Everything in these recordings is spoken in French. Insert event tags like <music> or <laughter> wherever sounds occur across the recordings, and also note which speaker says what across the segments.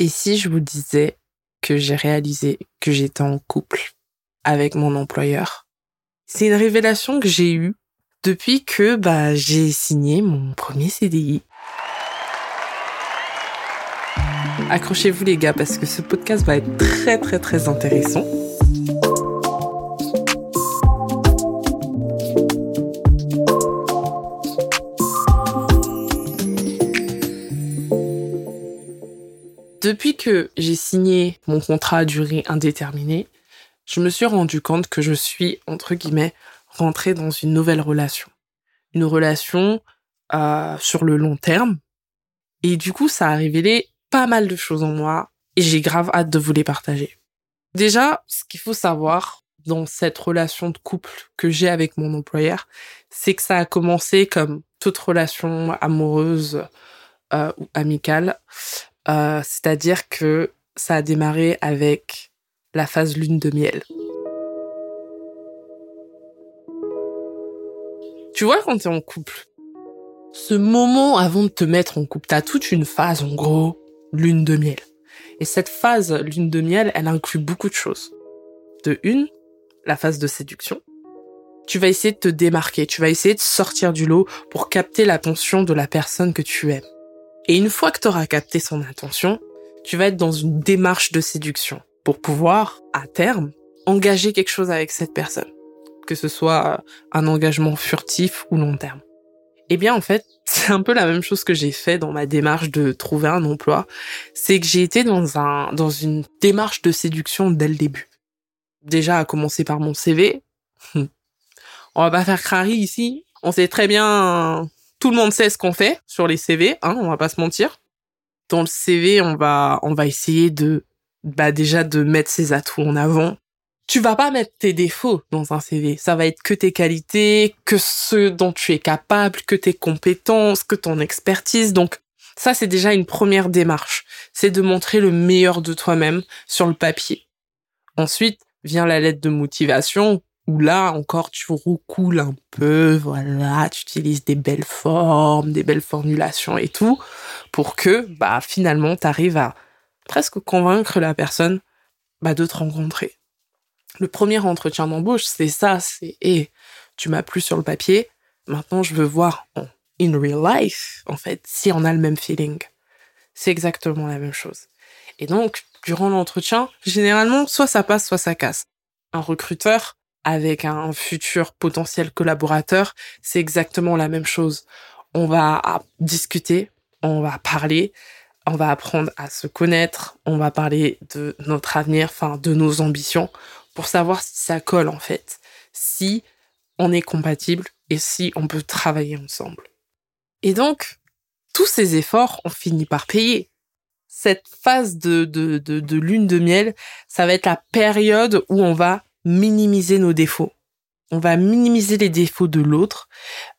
Speaker 1: Et si je vous disais que j'ai réalisé que j'étais en couple avec mon employeur? C'est une révélation que j'ai eue depuis que bah, j'ai signé mon premier CDI. Accrochez-vous les gars parce que ce podcast va être très très très intéressant. Depuis que j'ai signé mon contrat à durée indéterminée, je me suis rendu compte que je suis, entre guillemets, rentrée dans une nouvelle relation. Une relation euh, sur le long terme. Et du coup, ça a révélé pas mal de choses en moi et j'ai grave hâte de vous les partager. Déjà, ce qu'il faut savoir dans cette relation de couple que j'ai avec mon employeur, c'est que ça a commencé comme toute relation amoureuse euh, ou amicale euh, c'est-à-dire que ça a démarré avec la phase lune de miel. Tu vois, quand t'es en couple, ce moment avant de te mettre en couple, t'as toute une phase, en gros, lune de miel. Et cette phase lune de miel, elle inclut beaucoup de choses. De une, la phase de séduction. Tu vas essayer de te démarquer, tu vas essayer de sortir du lot pour capter l'attention de la personne que tu aimes. Et une fois que tu auras capté son attention, tu vas être dans une démarche de séduction pour pouvoir, à terme, engager quelque chose avec cette personne. Que ce soit un engagement furtif ou long terme. Eh bien, en fait, <laughs> c'est un peu la même chose que j'ai fait dans ma démarche de trouver un emploi. C'est que j'ai été dans un, dans une démarche de séduction dès le début. Déjà, à commencer par mon CV. <laughs> On va pas faire crari ici. On sait très bien tout le monde sait ce qu'on fait sur les CV, hein, on va pas se mentir. Dans le CV, on va, on va essayer de, bah, déjà de mettre ses atouts en avant. Tu vas pas mettre tes défauts dans un CV. Ça va être que tes qualités, que ce dont tu es capable, que tes compétences, que ton expertise. Donc, ça, c'est déjà une première démarche. C'est de montrer le meilleur de toi-même sur le papier. Ensuite, vient la lettre de motivation où là encore tu roucoules un peu, voilà, tu utilises des belles formes, des belles formulations et tout, pour que bah finalement tu arrives à presque convaincre la personne bah, de te rencontrer. Le premier entretien d'embauche, c'est ça, c'est et tu m'as plu sur le papier, maintenant je veux voir en in real life en fait si on a le même feeling. C'est exactement la même chose. Et donc durant l'entretien, généralement soit ça passe soit ça casse. Un recruteur avec un futur potentiel collaborateur, c'est exactement la même chose. On va discuter, on va parler, on va apprendre à se connaître, on va parler de notre avenir, enfin de nos ambitions, pour savoir si ça colle en fait, si on est compatible et si on peut travailler ensemble. Et donc, tous ces efforts, ont fini par payer. Cette phase de, de, lune de miel, ça va être la période où on va minimiser nos défauts. On va minimiser les défauts de l'autre,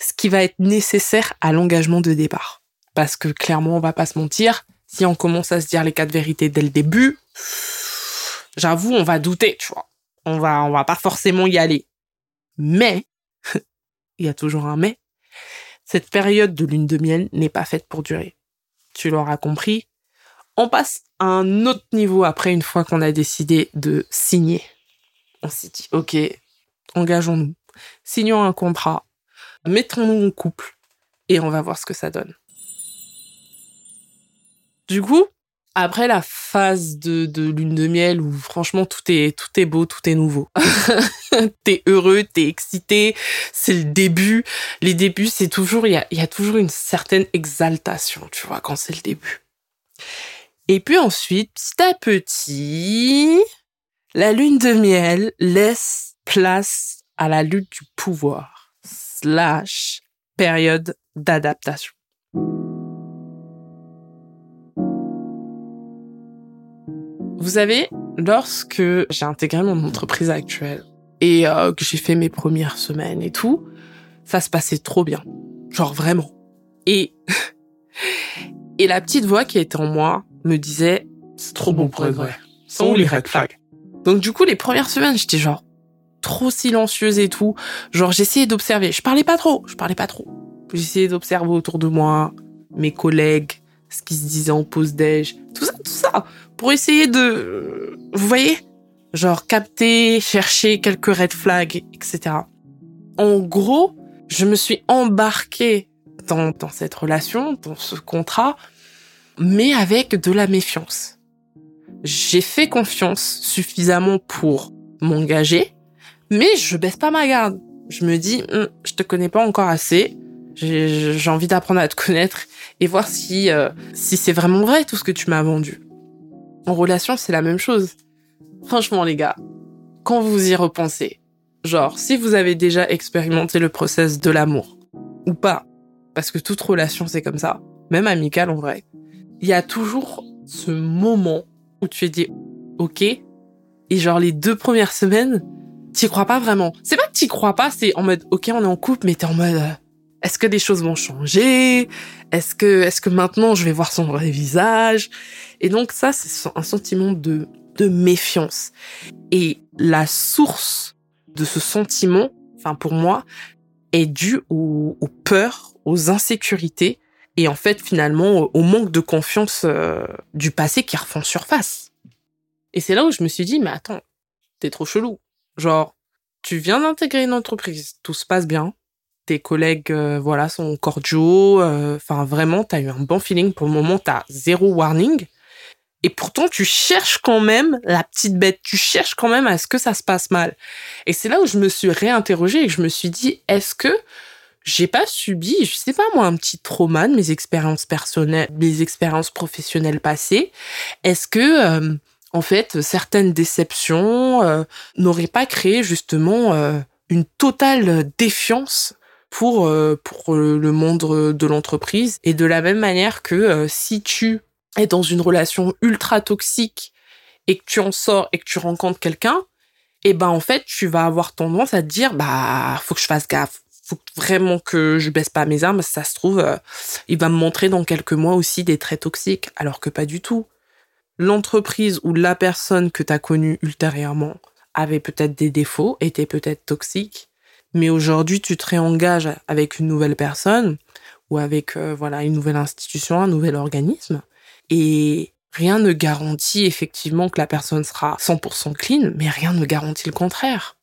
Speaker 1: ce qui va être nécessaire à l'engagement de départ. Parce que clairement, on va pas se mentir, si on commence à se dire les quatre vérités dès le début, j'avoue, on va douter, tu vois. On va, on va pas forcément y aller. Mais, <laughs> il y a toujours un mais, cette période de lune de miel n'est pas faite pour durer. Tu l'auras compris. On passe à un autre niveau après une fois qu'on a décidé de signer on s'est dit, ok, engageons-nous, signons un contrat, mettons-nous en couple et on va voir ce que ça donne. Du coup, après la phase de, lune de miel où franchement tout est beau, tout est nouveau. <laughs> t'es heureux, t'es excité, c'est le début. Les débuts, c'est toujours il y a, y a toujours une certaine exaltation, tu vois, quand c'est le début. Et puis ensuite, petit à petit, la lune de miel laisse place à la lutte du pouvoir, slash période d'adaptation. Vous savez, lorsque j'ai intégré mon entreprise actuelle et euh, que j'ai fait mes premières semaines et tout, ça se passait trop bien. Genre vraiment. Et, <laughs> et la petite voix qui était en moi me disait, c'est trop bon progrès. Sans les red flags. Donc du coup, les premières semaines, j'étais genre trop silencieuse et tout. Genre j'essayais d'observer. Je parlais pas trop, je parlais pas trop. J'essayais d'observer autour de moi mes collègues, ce qui se disait en pause déj, tout ça, tout ça, pour essayer de, vous voyez, genre capter, chercher quelques red flags, etc. En gros, je me suis embarquée dans, dans cette relation, dans ce contrat, mais avec de la méfiance. J'ai fait confiance suffisamment pour m'engager, mais je baisse pas ma garde. Je me dis, hum, je te connais pas encore assez. J'ai envie d'apprendre à te connaître et voir si euh, si c'est vraiment vrai tout ce que tu m'as vendu. En relation, c'est la même chose. Franchement, les gars, quand vous y repensez, genre si vous avez déjà expérimenté le process de l'amour ou pas, parce que toute relation c'est comme ça, même amicale en vrai, il y a toujours ce moment où tu es dit ok et genre les deux premières semaines t'y crois pas vraiment. C'est pas que t'y crois pas, c'est en mode ok on est en couple mais t'es en mode euh, est-ce que les choses vont changer? Est-ce que est-ce que maintenant je vais voir son vrai visage? Et donc ça c'est un sentiment de de méfiance. Et la source de ce sentiment, enfin pour moi, est due aux, aux peurs, aux insécurités et en fait finalement au manque de confiance euh, du passé qui refont surface. Et c'est là où je me suis dit mais attends, t'es trop chelou. Genre tu viens d'intégrer une entreprise, tout se passe bien, tes collègues euh, voilà sont cordiaux, euh, enfin vraiment t'as eu un bon feeling pour le moment, t'as zéro warning. Et pourtant, tu cherches quand même la petite bête, tu cherches quand même à ce que ça se passe mal. Et c'est là où je me suis réinterrogée et je me suis dit, est-ce que j'ai pas subi, je sais pas moi, un petit trauma de mes expériences personnelles, mes expériences professionnelles passées. Est-ce que, euh, en fait, certaines déceptions euh, n'auraient pas créé justement euh, une totale défiance pour pour le monde de l'entreprise? Et de la même manière que si tu es dans une relation ultra toxique et que tu en sors et que tu rencontres quelqu'un, et eh ben en fait tu vas avoir tendance à te dire bah faut que je fasse gaffe faut vraiment que je baisse pas mes armes. Ça se trouve, euh, il va me montrer dans quelques mois aussi des traits toxiques, alors que pas du tout. L'entreprise ou la personne que tu as connue ultérieurement avait peut-être des défauts, était peut-être toxique, mais aujourd'hui tu te réengages avec une nouvelle personne ou avec euh, voilà une nouvelle institution, un nouvel organisme, et rien ne garantit effectivement que la personne sera 100% clean, mais rien ne garantit le contraire.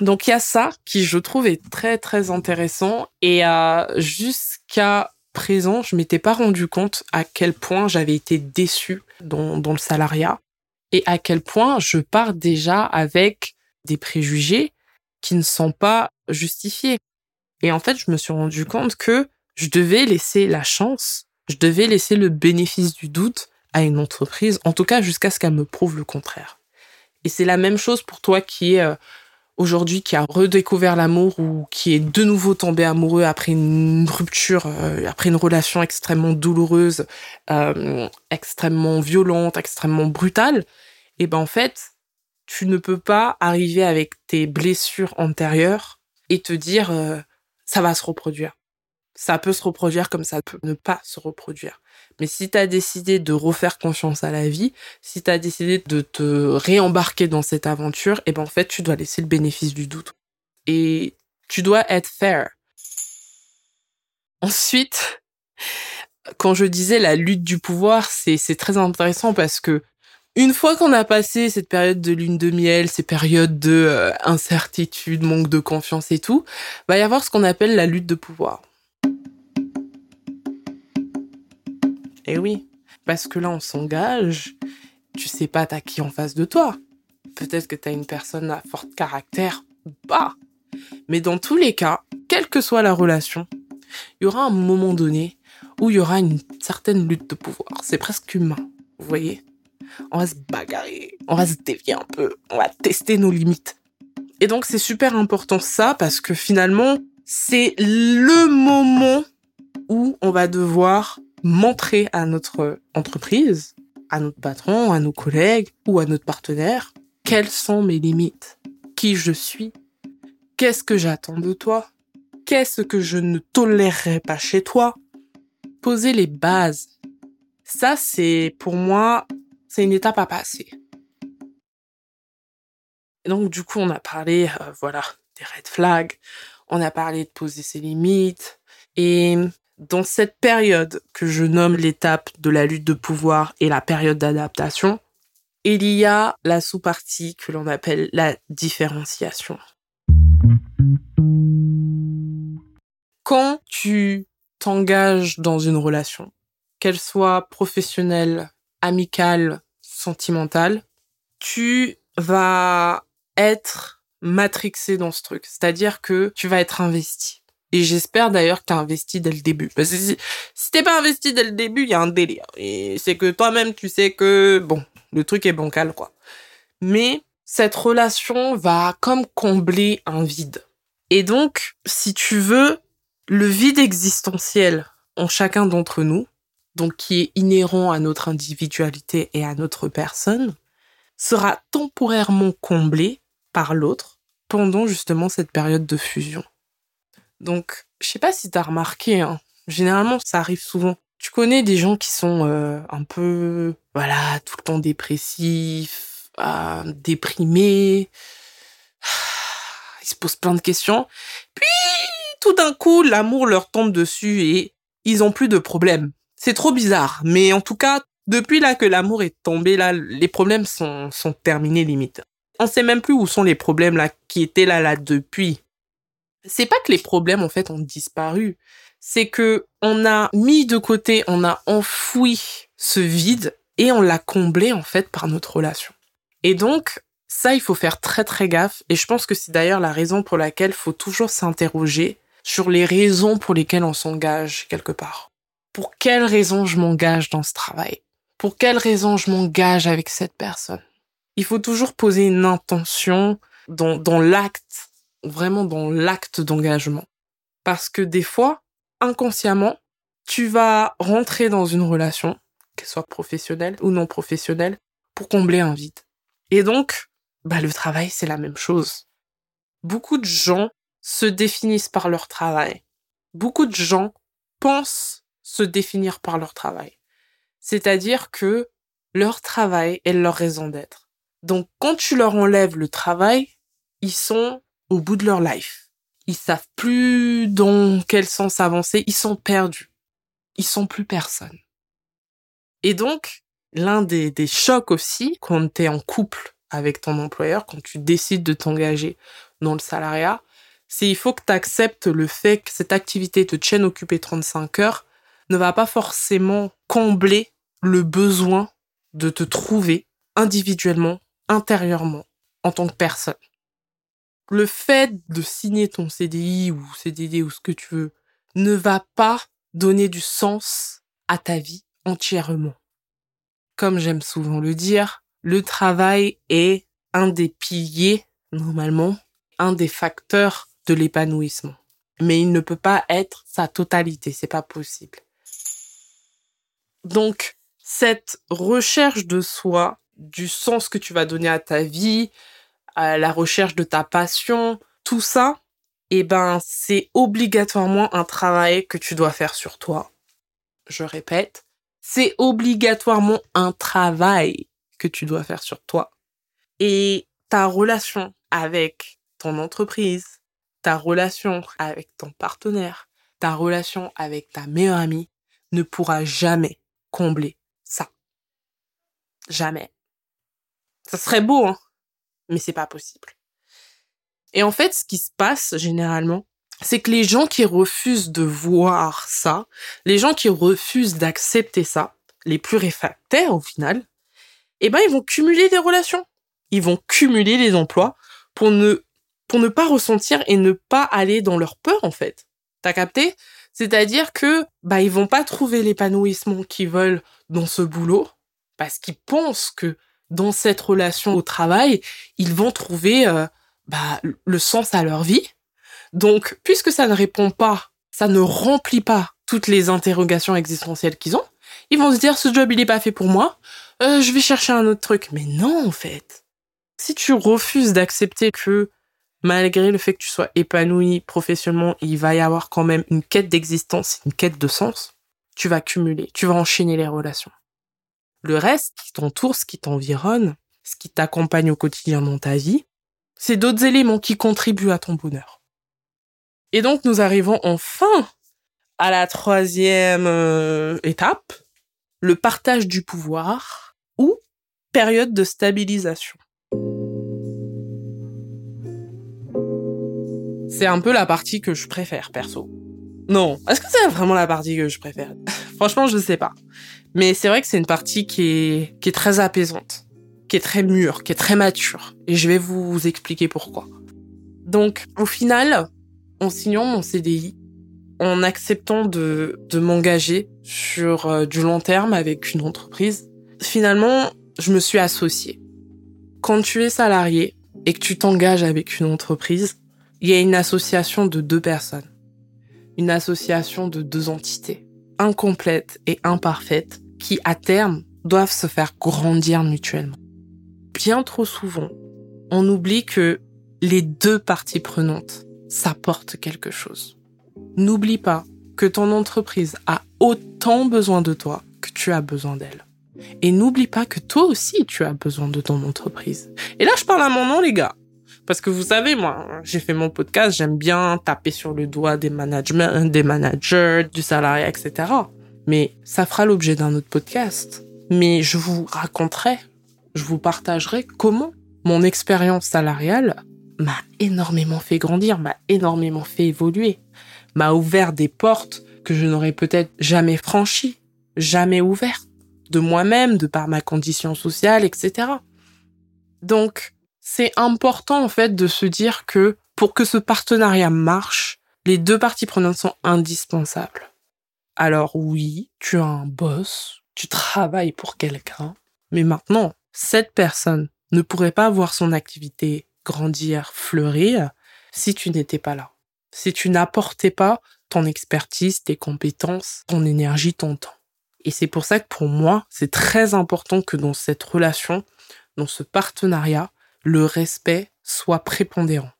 Speaker 1: Donc il y a ça qui je trouve est très très intéressant et euh, jusqu'à présent je m'étais pas rendu compte à quel point j'avais été déçue dans, dans le salariat et à quel point je pars déjà avec des préjugés qui ne sont pas justifiés. Et en fait je me suis rendu compte que je devais laisser la chance, je devais laisser le bénéfice du doute à une entreprise, en tout cas jusqu'à ce qu'elle me prouve le contraire. Et c'est la même chose pour toi qui est euh, aujourd'hui qui a redécouvert l'amour ou qui est de nouveau tombé amoureux après une rupture, euh, après une relation extrêmement douloureuse, euh, extrêmement violente, extrêmement brutale, et ben en fait, tu ne peux pas arriver avec tes blessures antérieures et te dire euh, ça va se reproduire. Ça peut se reproduire comme ça peut ne pas se reproduire. Mais si tu as décidé de refaire confiance à la vie, si tu as décidé de te réembarquer dans cette aventure, et eh ben en fait, tu dois laisser le bénéfice du doute. Et tu dois être fair. Ensuite, quand je disais la lutte du pouvoir, c'est très intéressant parce que une fois qu'on a passé cette période de lune de miel, ces périodes de euh, incertitude, manque de confiance et tout, va y avoir ce qu'on appelle la lutte de pouvoir. Eh oui, parce que là, on s'engage, tu sais pas t'as qui en face de toi. Peut-être que t'as une personne à fort caractère ou pas. Mais dans tous les cas, quelle que soit la relation, il y aura un moment donné où il y aura une certaine lutte de pouvoir. C'est presque humain, vous voyez On va se bagarrer, on va se dévier un peu, on va tester nos limites. Et donc c'est super important ça parce que finalement, c'est le moment où on va devoir montrer à notre entreprise, à notre patron, à nos collègues ou à notre partenaire quelles sont mes limites, qui je suis, qu'est-ce que j'attends de toi, qu'est-ce que je ne tolérerai pas chez toi. Poser les bases. Ça, c'est pour moi, c'est une étape à passer. Et donc, du coup, on a parlé, euh, voilà, des red flags, on a parlé de poser ses limites, et dans cette période que je nomme l'étape de la lutte de pouvoir et la période d'adaptation, il y a la sous-partie que l'on appelle la différenciation. Quand tu t'engages dans une relation, qu'elle soit professionnelle, amicale, sentimentale, tu vas être matrixé dans ce truc. C'est-à-dire que tu vas être investi. Et j'espère d'ailleurs que tu as investi dès le début. Parce que si, si t'es pas investi dès le début, il y a un délire. Et c'est que toi-même, tu sais que, bon, le truc est bancal, quoi. Mais cette relation va comme combler un vide. Et donc, si tu veux, le vide existentiel en chacun d'entre nous, donc qui est inhérent à notre individualité et à notre personne, sera temporairement comblé par l'autre pendant justement cette période de fusion. Donc, je sais pas si t'as remarqué, hein, généralement ça arrive souvent. Tu connais des gens qui sont euh, un peu, voilà, tout le temps dépressifs, euh, déprimés, ils se posent plein de questions, puis tout d'un coup l'amour leur tombe dessus et ils ont plus de problèmes. C'est trop bizarre, mais en tout cas, depuis là que l'amour est tombé, là, les problèmes sont, sont terminés limite. On sait même plus où sont les problèmes là qui étaient là là depuis c'est pas que les problèmes en fait ont disparu, c'est que on a mis de côté, on a enfoui ce vide et on l'a comblé en fait par notre relation. Et donc ça il faut faire très très gaffe et je pense que c'est d'ailleurs la raison pour laquelle il faut toujours s'interroger sur les raisons pour lesquelles on s'engage quelque part. Pour quelles raisons je m'engage dans ce travail? Pour quelles raisons je m'engage avec cette personne? Il faut toujours poser une intention dans, dans l'acte vraiment dans l'acte d'engagement. Parce que des fois, inconsciemment, tu vas rentrer dans une relation, qu'elle soit professionnelle ou non professionnelle, pour combler un vide. Et donc, bah, le travail, c'est la même chose. Beaucoup de gens se définissent par leur travail. Beaucoup de gens pensent se définir par leur travail. C'est-à-dire que leur travail est leur raison d'être. Donc, quand tu leur enlèves le travail, ils sont au bout de leur life. Ils savent plus dans quel sens avancer, ils sont perdus. Ils sont plus personne. Et donc, l'un des, des chocs aussi, quand tu es en couple avec ton employeur, quand tu décides de t'engager dans le salariat, c'est il faut que tu acceptes le fait que cette activité te tienne occupé 35 heures ne va pas forcément combler le besoin de te trouver individuellement, intérieurement, en tant que personne le fait de signer ton CDI ou CDD ou ce que tu veux ne va pas donner du sens à ta vie entièrement. Comme j'aime souvent le dire, le travail est un des piliers, normalement, un des facteurs de l'épanouissement. Mais il ne peut pas être sa totalité, c'est pas possible. Donc, cette recherche de soi, du sens que tu vas donner à ta vie, la recherche de ta passion, tout ça, eh ben, c'est obligatoirement un travail que tu dois faire sur toi. Je répète, c'est obligatoirement un travail que tu dois faire sur toi. Et ta relation avec ton entreprise, ta relation avec ton partenaire, ta relation avec ta meilleure amie ne pourra jamais combler ça. Jamais. Ça serait beau, hein mais c'est pas possible. Et en fait, ce qui se passe généralement, c'est que les gens qui refusent de voir ça, les gens qui refusent d'accepter ça, les plus réfractaires au final, eh ben ils vont cumuler des relations. Ils vont cumuler les emplois pour ne pour ne pas ressentir et ne pas aller dans leur peur en fait. T'as capté? C'est-à-dire que bah ils vont pas trouver l'épanouissement qu'ils veulent dans ce boulot parce qu'ils pensent que dans cette relation au travail, ils vont trouver euh, bah, le sens à leur vie. Donc, puisque ça ne répond pas, ça ne remplit pas toutes les interrogations existentielles qu'ils ont, ils vont se dire ce job il est pas fait pour moi, euh, je vais chercher un autre truc. Mais non, en fait. Si tu refuses d'accepter que malgré le fait que tu sois épanoui professionnellement, il va y avoir quand même une quête d'existence, une quête de sens, tu vas cumuler, tu vas enchaîner les relations. Le reste qui t'entoure, ce qui t'environne, ce qui t'accompagne au quotidien dans ta vie, c'est d'autres éléments qui contribuent à ton bonheur. Et donc nous arrivons enfin à la troisième euh, étape, le partage du pouvoir ou période de stabilisation. C'est un peu la partie que je préfère, perso. Non, est-ce que c'est vraiment la partie que je préfère? <laughs> Franchement, je sais pas. Mais c'est vrai que c'est une partie qui est, qui est très apaisante, qui est très mûre, qui est très mature. Et je vais vous expliquer pourquoi. Donc, au final, en signant mon CDI, en acceptant de, de m'engager sur euh, du long terme avec une entreprise, finalement, je me suis associée. Quand tu es salarié et que tu t'engages avec une entreprise, il y a une association de deux personnes. Une association de deux entités, incomplètes et imparfaites, qui à terme doivent se faire grandir mutuellement. Bien trop souvent, on oublie que les deux parties prenantes s'apportent quelque chose. N'oublie pas que ton entreprise a autant besoin de toi que tu as besoin d'elle. Et n'oublie pas que toi aussi tu as besoin de ton entreprise. Et là, je parle à mon nom, les gars. Parce que vous savez, moi, j'ai fait mon podcast, j'aime bien taper sur le doigt des management, des managers, du salarié, etc. Mais ça fera l'objet d'un autre podcast. Mais je vous raconterai, je vous partagerai comment mon expérience salariale m'a énormément fait grandir, m'a énormément fait évoluer, m'a ouvert des portes que je n'aurais peut-être jamais franchies, jamais ouvertes, de moi-même, de par ma condition sociale, etc. Donc, c'est important en fait de se dire que pour que ce partenariat marche, les deux parties prenantes sont indispensables. Alors oui, tu as un boss, tu travailles pour quelqu'un, mais maintenant, cette personne ne pourrait pas voir son activité grandir, fleurir, si tu n'étais pas là. Si tu n'apportais pas ton expertise, tes compétences, ton énergie, ton temps. Et c'est pour ça que pour moi, c'est très important que dans cette relation, dans ce partenariat, le respect soit prépondérant.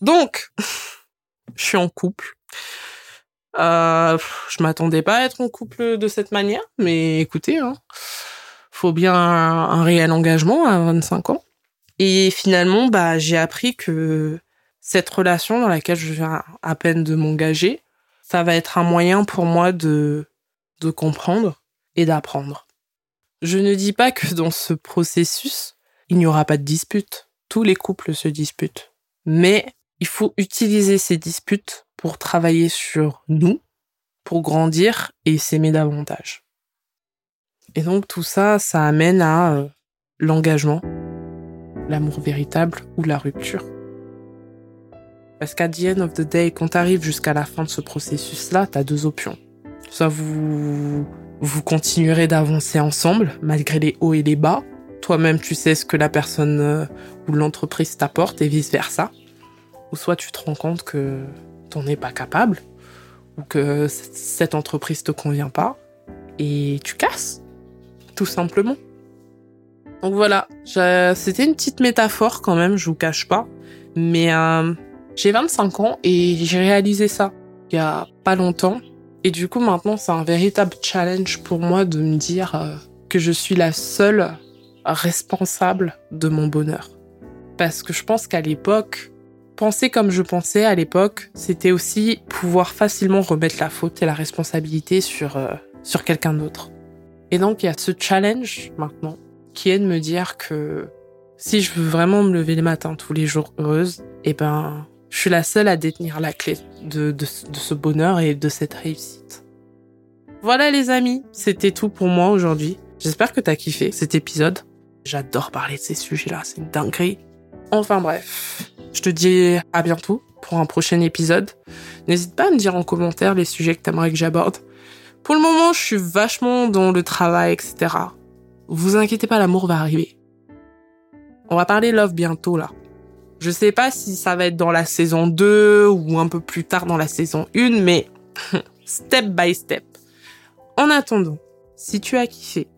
Speaker 1: Donc, <laughs> je suis en couple. Euh, je m'attendais pas à être en couple de cette manière, mais écoutez, hein, faut bien un, réel engagement à 25 ans. Et finalement, bah, j'ai appris que cette relation dans laquelle je viens à peine de m'engager, ça va être un moyen pour moi de, de comprendre et d'apprendre. Je ne dis pas que dans ce processus, il n'y aura pas de dispute. Tous les couples se disputent. Mais il faut utiliser ces disputes pour travailler sur nous, pour grandir et s'aimer davantage. Et donc tout ça, ça amène à euh, l'engagement, l'amour véritable ou la rupture. Parce qu'à the end of the day, quand t'arrives jusqu'à la fin de ce processus-là, t'as deux options. Soit vous vous continuerez d'avancer ensemble, malgré les hauts et les bas. Toi-même, tu sais ce que la personne euh, ou l'entreprise t'apporte et vice versa. Ou soit tu te rends compte que t'en es pas capable, ou que cette entreprise te convient pas, et tu casses. Tout simplement. Donc voilà, c'était une petite métaphore quand même, je vous cache pas. Mais euh, j'ai 25 ans et j'ai réalisé ça il y a pas longtemps. Et du coup, maintenant, c'est un véritable challenge pour moi de me dire euh, que je suis la seule responsable de mon bonheur. Parce que je pense qu'à l'époque, penser comme je pensais à l'époque, c'était aussi pouvoir facilement remettre la faute et la responsabilité sur, euh, sur quelqu'un d'autre. Et donc, il y a ce challenge maintenant qui est de me dire que si je veux vraiment me lever les matins tous les jours heureuse, eh ben, je suis la seule à détenir la clé de, de, ce bonheur et de cette réussite. Voilà les amis, c'était tout pour moi aujourd'hui. J'espère que t'as kiffé cet épisode. J'adore parler de ces sujets-là, c'est une dinguerie. Enfin bref, je te dis à bientôt pour un prochain épisode. N'hésite pas à me dire en commentaire les sujets que t'aimerais que j'aborde. Pour le moment, je suis vachement dans le travail, etc. Vous inquiétez pas, l'amour va arriver. On va parler love bientôt là. Je sais pas si ça va être dans la saison 2 ou un peu plus tard dans la saison 1, mais <laughs> step by step. En attendant, si tu as kiffé,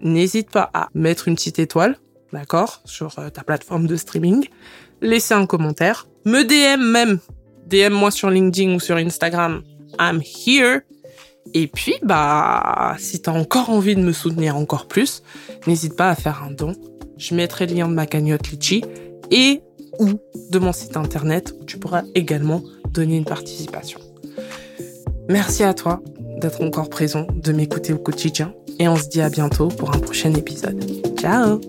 Speaker 1: n'hésite pas à mettre une petite étoile, d'accord, sur euh, ta plateforme de streaming, laisser un commentaire, me DM même, DM moi sur LinkedIn ou sur Instagram, I'm here. Et puis, bah, si t'as encore envie de me soutenir encore plus, n'hésite pas à faire un don. Je mettrai le lien de ma cagnotte Litchi et ou de mon site internet où tu pourras également donner une participation. Merci à toi d'être encore présent, de m'écouter au quotidien. Et on se dit à bientôt pour un prochain épisode. Ciao